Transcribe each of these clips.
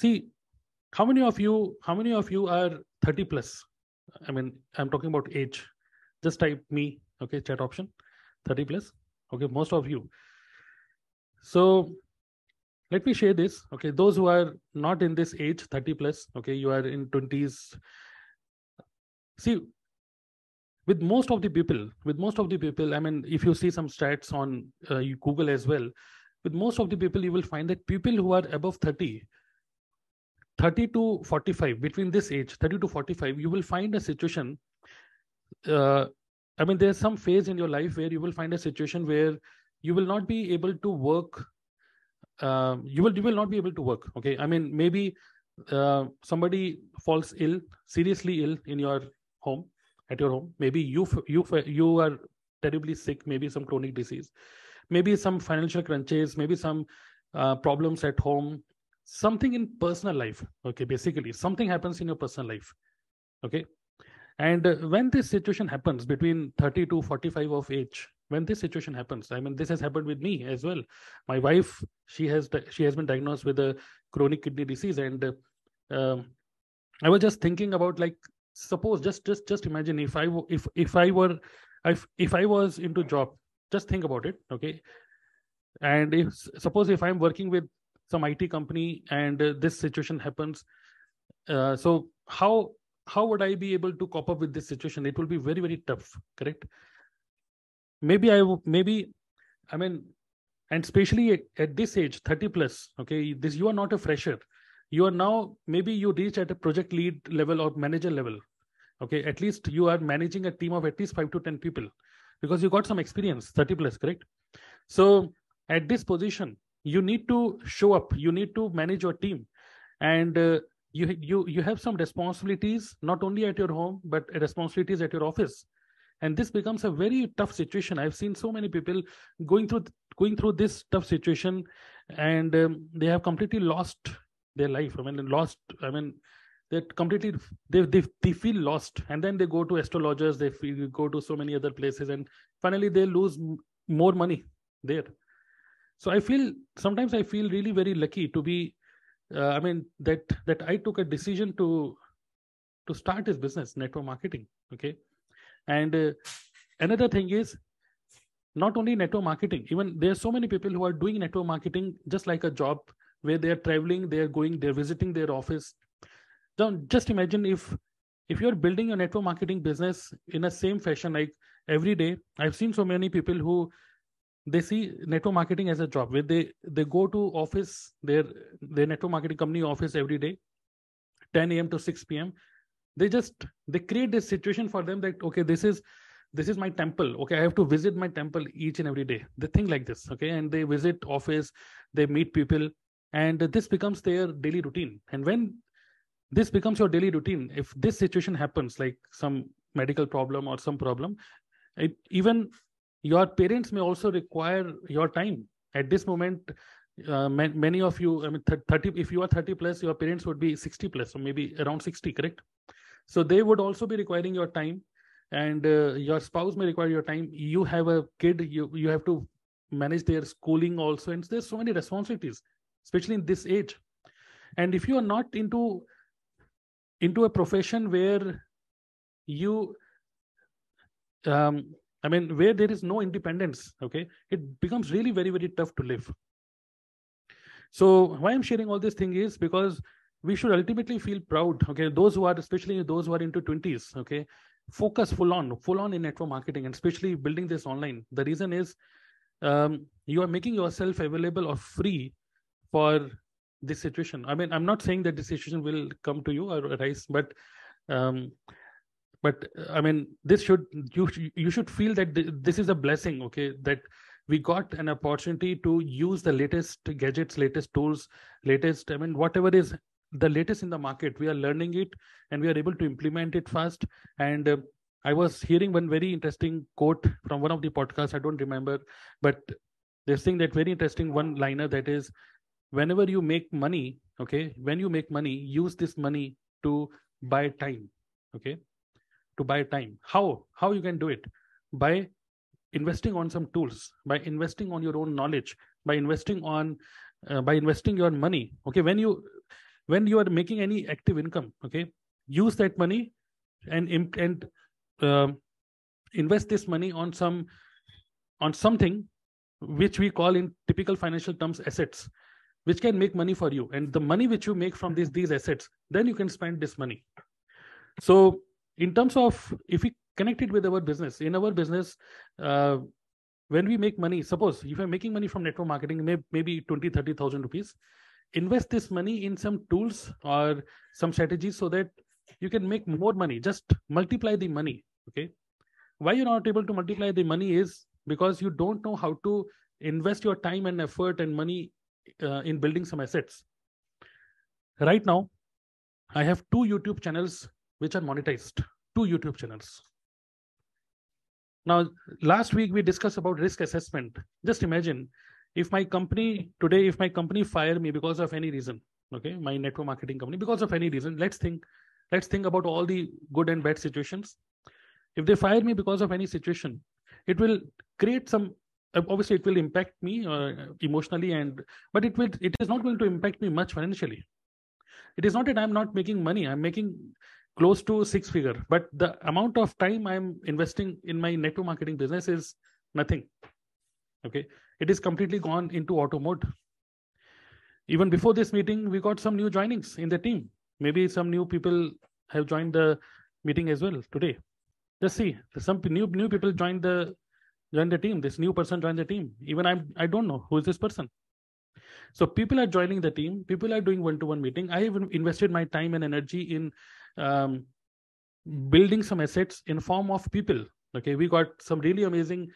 see how many of you how many of you are 30 plus? I mean i'm talking about age. Just type me okay chat option 30 plus okay most of you. So let me share this okay those who are not in this age 30 plus okay you are in 20s see with most of the people with most of the people i mean if you see some stats on uh, google as well with most of the people you will find that people who are above 30 30 to 45 between this age 30 to 45 you will find a situation uh, i mean there's some phase in your life where you will find a situation where you will not be able to work uh, you will you will not be able to work okay? I mean maybe uh, somebody falls ill seriously ill in your home at your home. Maybe you you you are terribly sick maybe some chronic disease. Maybe some financial crunches maybe some uh, problems at home something in personal life okay basically something happens in your personal life okay? And uh, when this situation happens between 30 to 45 of age when this situation happens i mean this has happened with me as well. My wife she has she has been diagnosed with a chronic kidney disease and uh, um, i was just thinking about like suppose just just just imagine if i if if i were if if i was into job just think about it okay? And if suppose if i'm working with some it company and uh, this situation happens. Uh, so how how would i be able to cope up with this situation? It will be very very tough correct? Maybe i maybe i mean and especially at, at, this age 30 plus okay this you are not a fresher. You are now maybe you reach at a project lead level or manager level okay? At least you are managing a team of at least 5 to 10 people because you got some experience 30 plus correct? So at this position you need to show up. You need to manage your team. And uh, you you you have some responsibilities not only at your home but responsibilities at your office. And this becomes a very tough situation. I've seen so many people going through going through this tough situation and um, they have completely lost their life. I mean lost i mean they completely they, they they feel lost. And then they go to astrologers they feel, go to so many other places and finally they lose more money there so i feel sometimes i feel really very lucky to be uh, i mean that that i took a decision to to start this business network marketing okay? And uh, another thing is not only network marketing even there are so many people who are doing network marketing just like a job where they are traveling they are going they're visiting their office. Don't just imagine if if you're building a network marketing business in a same fashion like every day. I've seen so many people who they see network marketing as a job. Where they they go to office their their network marketing company office every day 10 a.m to 6 p.m they just they create this situation for them that okay this is this is my temple. Okay i have to visit my temple each and every day. They think like this okay? And they visit office they meet people and this becomes their daily routine. And when this becomes your daily routine if this situation happens like some medical problem or some problem it, even your parents may also require your time. At this moment uh, many of you i mean 30 if you are 30 plus your parents would be 60 plus or maybe around 60 correct? So they would also be requiring your time and uh, your spouse may require your time. You have a kid you you have to manage their schooling also and there's so many responsibilities especially in this age. And if you are not into into a profession where you um, I mean, where there is no independence, okay, it becomes really very, very tough to live. So why I'm sharing all this thing is because we should ultimately feel proud. Okay, those who are, especially those who are into 20s, okay, focus full on, full on in network marketing and especially building this online. The reason is um, you are making yourself available or free for this situation. I mean, I'm not saying that this situation will come to you or arise, but um, but i mean this should you you should feel that this is a blessing okay? That we got an opportunity to use the latest gadgets latest tools latest i mean whatever is the latest in the market we are learning it and we are able to implement it fast. And uh, i was hearing one very interesting quote from one of the podcasts i don't remember but they're saying that very interesting one liner that is whenever you make money okay when you make money use this money to buy time okay to buy time. How? How you can do it? By investing on some tools by investing on your own knowledge by investing on uh, by investing your money. Okay when you when you are making any active income, okay, use that money and and uh, invest this money on some on something which we call in typical financial terms assets which can make money for you. And the money which you make from these these assets then you can spend this money. So in terms of if we connect it with our business in our business uh, when we make money suppose if i'm making money from network marketing may, maybe 20 30000 rupees invest this money in some tools or some strategies so that you can make more money. Just multiply the money okay? Why you're not able to multiply the money is because you don't know how to invest your time and effort and money uh, in building some assets. Right now i have two youtube channels which are monetized two youtube channels. Now last week we discussed about risk assessment. Just imagine if my company today if my company fire me because of any reason okay my network marketing company because of any reason let's think let's think about all the good and bad situations. If they fire me because of any situation it will create some obviously it will impact me uh, emotionally and but it will it is not going to impact me much financially. It is not that i'm not making money i'm making close to six figure. But the amount of time i'm investing in my network marketing business is nothing. Okay? It is completely gone into auto mode. Even before this meeting we got some new joinings in the team. Maybe some new people have joined the meeting as well today. Just see. Some new new people joined the joined the team. This new person joined the team. Even i'm i don't know who is this person so people are joining the team. People are doing one-to-one meeting. I have invested my time and energy in um, building some assets in form of people. Okay we got some really amazing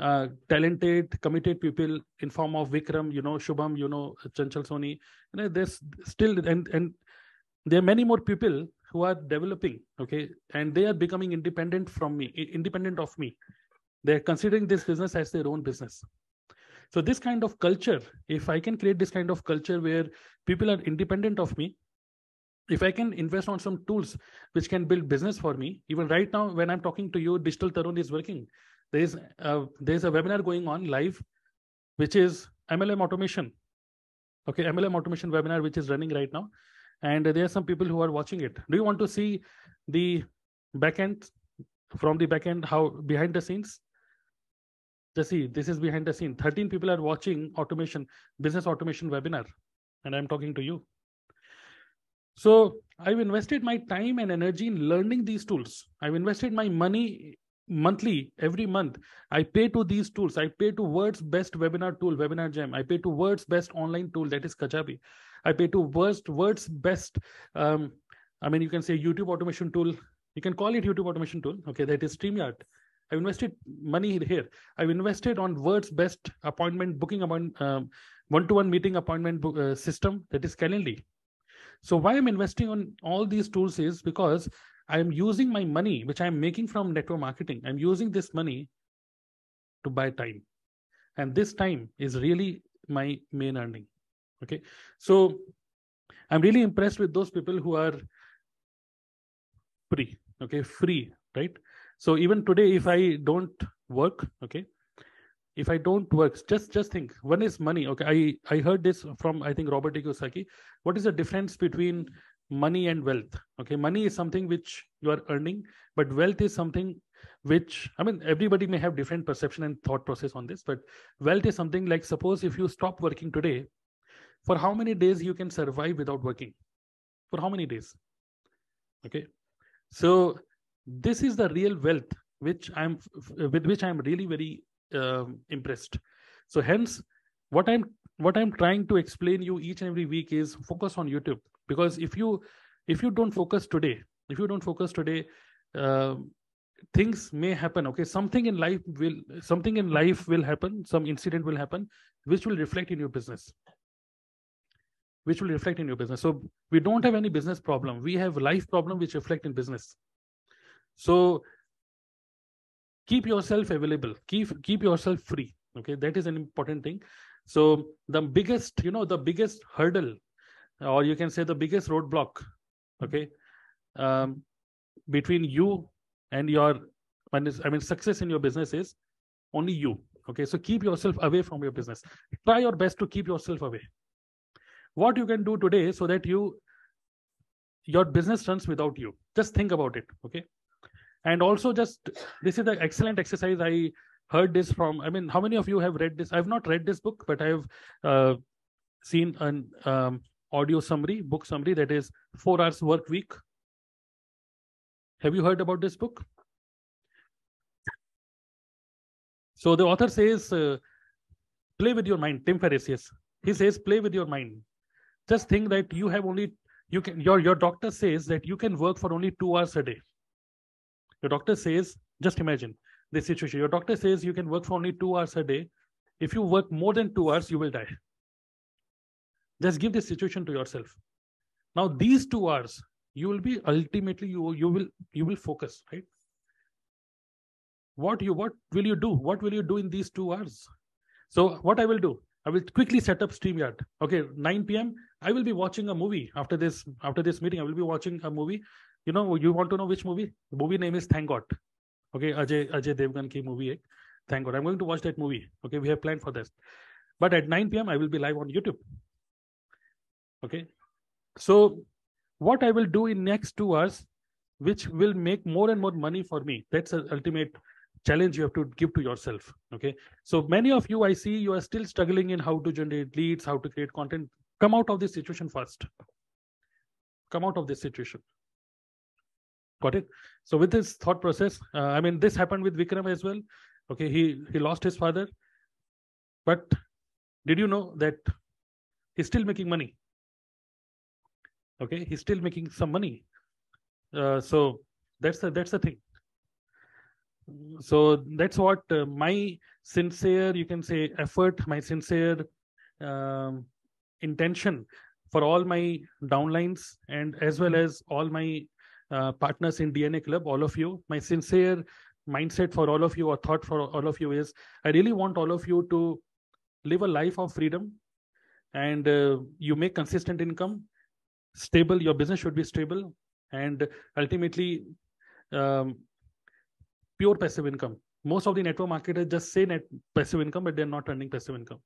uh, talented committed people in form of vikram you know shubham you know chanchal soni. You know there's still and and there are many more people who are developing okay? And they are becoming independent from me independent of me. They're considering this business as their own business so this kind of culture if i can create this kind of culture where people are independent of me if i can invest on some tools which can build business for me even right now when i'm talking to you digital tarun is working. There is uh, a, there's a webinar going on live which is mlm automation. Okay mlm automation webinar which is running right now. And there are some people who are watching it. Do you want to see the backend from the backend how behind the scenes see this is behind the scene 13 people are watching automation business automation webinar and i'm talking to you so i've invested my time and energy in learning these tools i've invested my money monthly every month i pay to these tools i pay to world's best webinar tool webinar Jam. i pay to world's best online tool that is kajabi I pay to worst words best. Um, I mean, you can say YouTube automation tool. You can call it YouTube automation tool. Okay, that is StreamYard. I've invested money here. I've invested on world's best appointment booking um, one-to-one meeting appointment uh, system that is Calendly. So why I'm investing on all these tools is because I'm using my money, which I'm making from network marketing. I'm using this money to buy time. And this time is really my main earning okay so i'm really impressed with those people who are free okay free right? So even today if i don't work okay if i don't work just just think one is money okay? I i heard this from i think robert kiyosaki. What is the difference between money and wealth okay? Money is something which you are earning but wealth is something which i mean everybody may have different perception and thought process on this but wealth is something like suppose if you stop working today for how many days you can survive without working? For how many days? Okay? So this is the real wealth which i'm with which i'm really very um, impressed so hence what i'm what i'm trying to explain you each and every week is focus on youtube because if you if you don't focus today if you don't focus today uh, things may happen okay something in life will something in life will happen some incident will happen which will reflect in your business which will reflect in your business. So we don't have any business problem. We have life problem which reflect in business. So keep yourself available. Keep keep yourself free. Okay, that is an important thing. So the biggest, you know, the biggest hurdle, or you can say the biggest roadblock, okay, um, between you and your, I mean, success in your business is only you. Okay, so keep yourself away from your business. Try your best to keep yourself away what you can do today so that you your business runs without you just think about it okay and also just this is an excellent exercise. I heard this from i mean how many of you have read this? I've not read this book but i've uh, seen an um, audio summary book summary that is four hours work week. Have you heard about this book? So the author says uh, play with your mind. Tim ferriss yes. He says play with your mind. Just think that you have only you can your your doctor says that you can work for only two hours a day your doctor says just imagine this situation your doctor says you can work for only two hours a day if you work more than two hours you will die just give this situation to yourself now these two hours you will be ultimately you you will you will focus right what you what will you do what will you do in these two hours so what i will do I will quickly set up StreamYard. Okay, 9 p.m. I will be watching a movie after this. After this meeting, I will be watching a movie. You know, you want to know which movie? The movie name is Thank God. Okay, Ajay Ajay Devgan ki movie. Thank God. I'm going to watch that movie. Okay, we have planned for this. But at 9 p.m. I will be live on YouTube. Okay, so what I will do in next two hours, which will make more and more money for me. That's the ultimate challenge you have to give to yourself okay so many of you i see you are still struggling in how to generate leads how to create content come out of this situation first come out of this situation got it. So with this thought process uh, i mean this happened with vikram as well. Okay he he lost his father. But did you know that he's still making money? Okay he's still making some money. Uh, so that's the that's the thing. So that's what uh, my sincere you can say effort my sincere um, intention for all my downlines and as well as all my uh, partners in dna club all of you my sincere mindset for all of you or thought for all of you is i really want all of you to live a life of freedom and uh, you make consistent income stable your business should be stable and ultimately um, pure passive income. Most of the network marketers just say net passive income, but they're not earning passive income.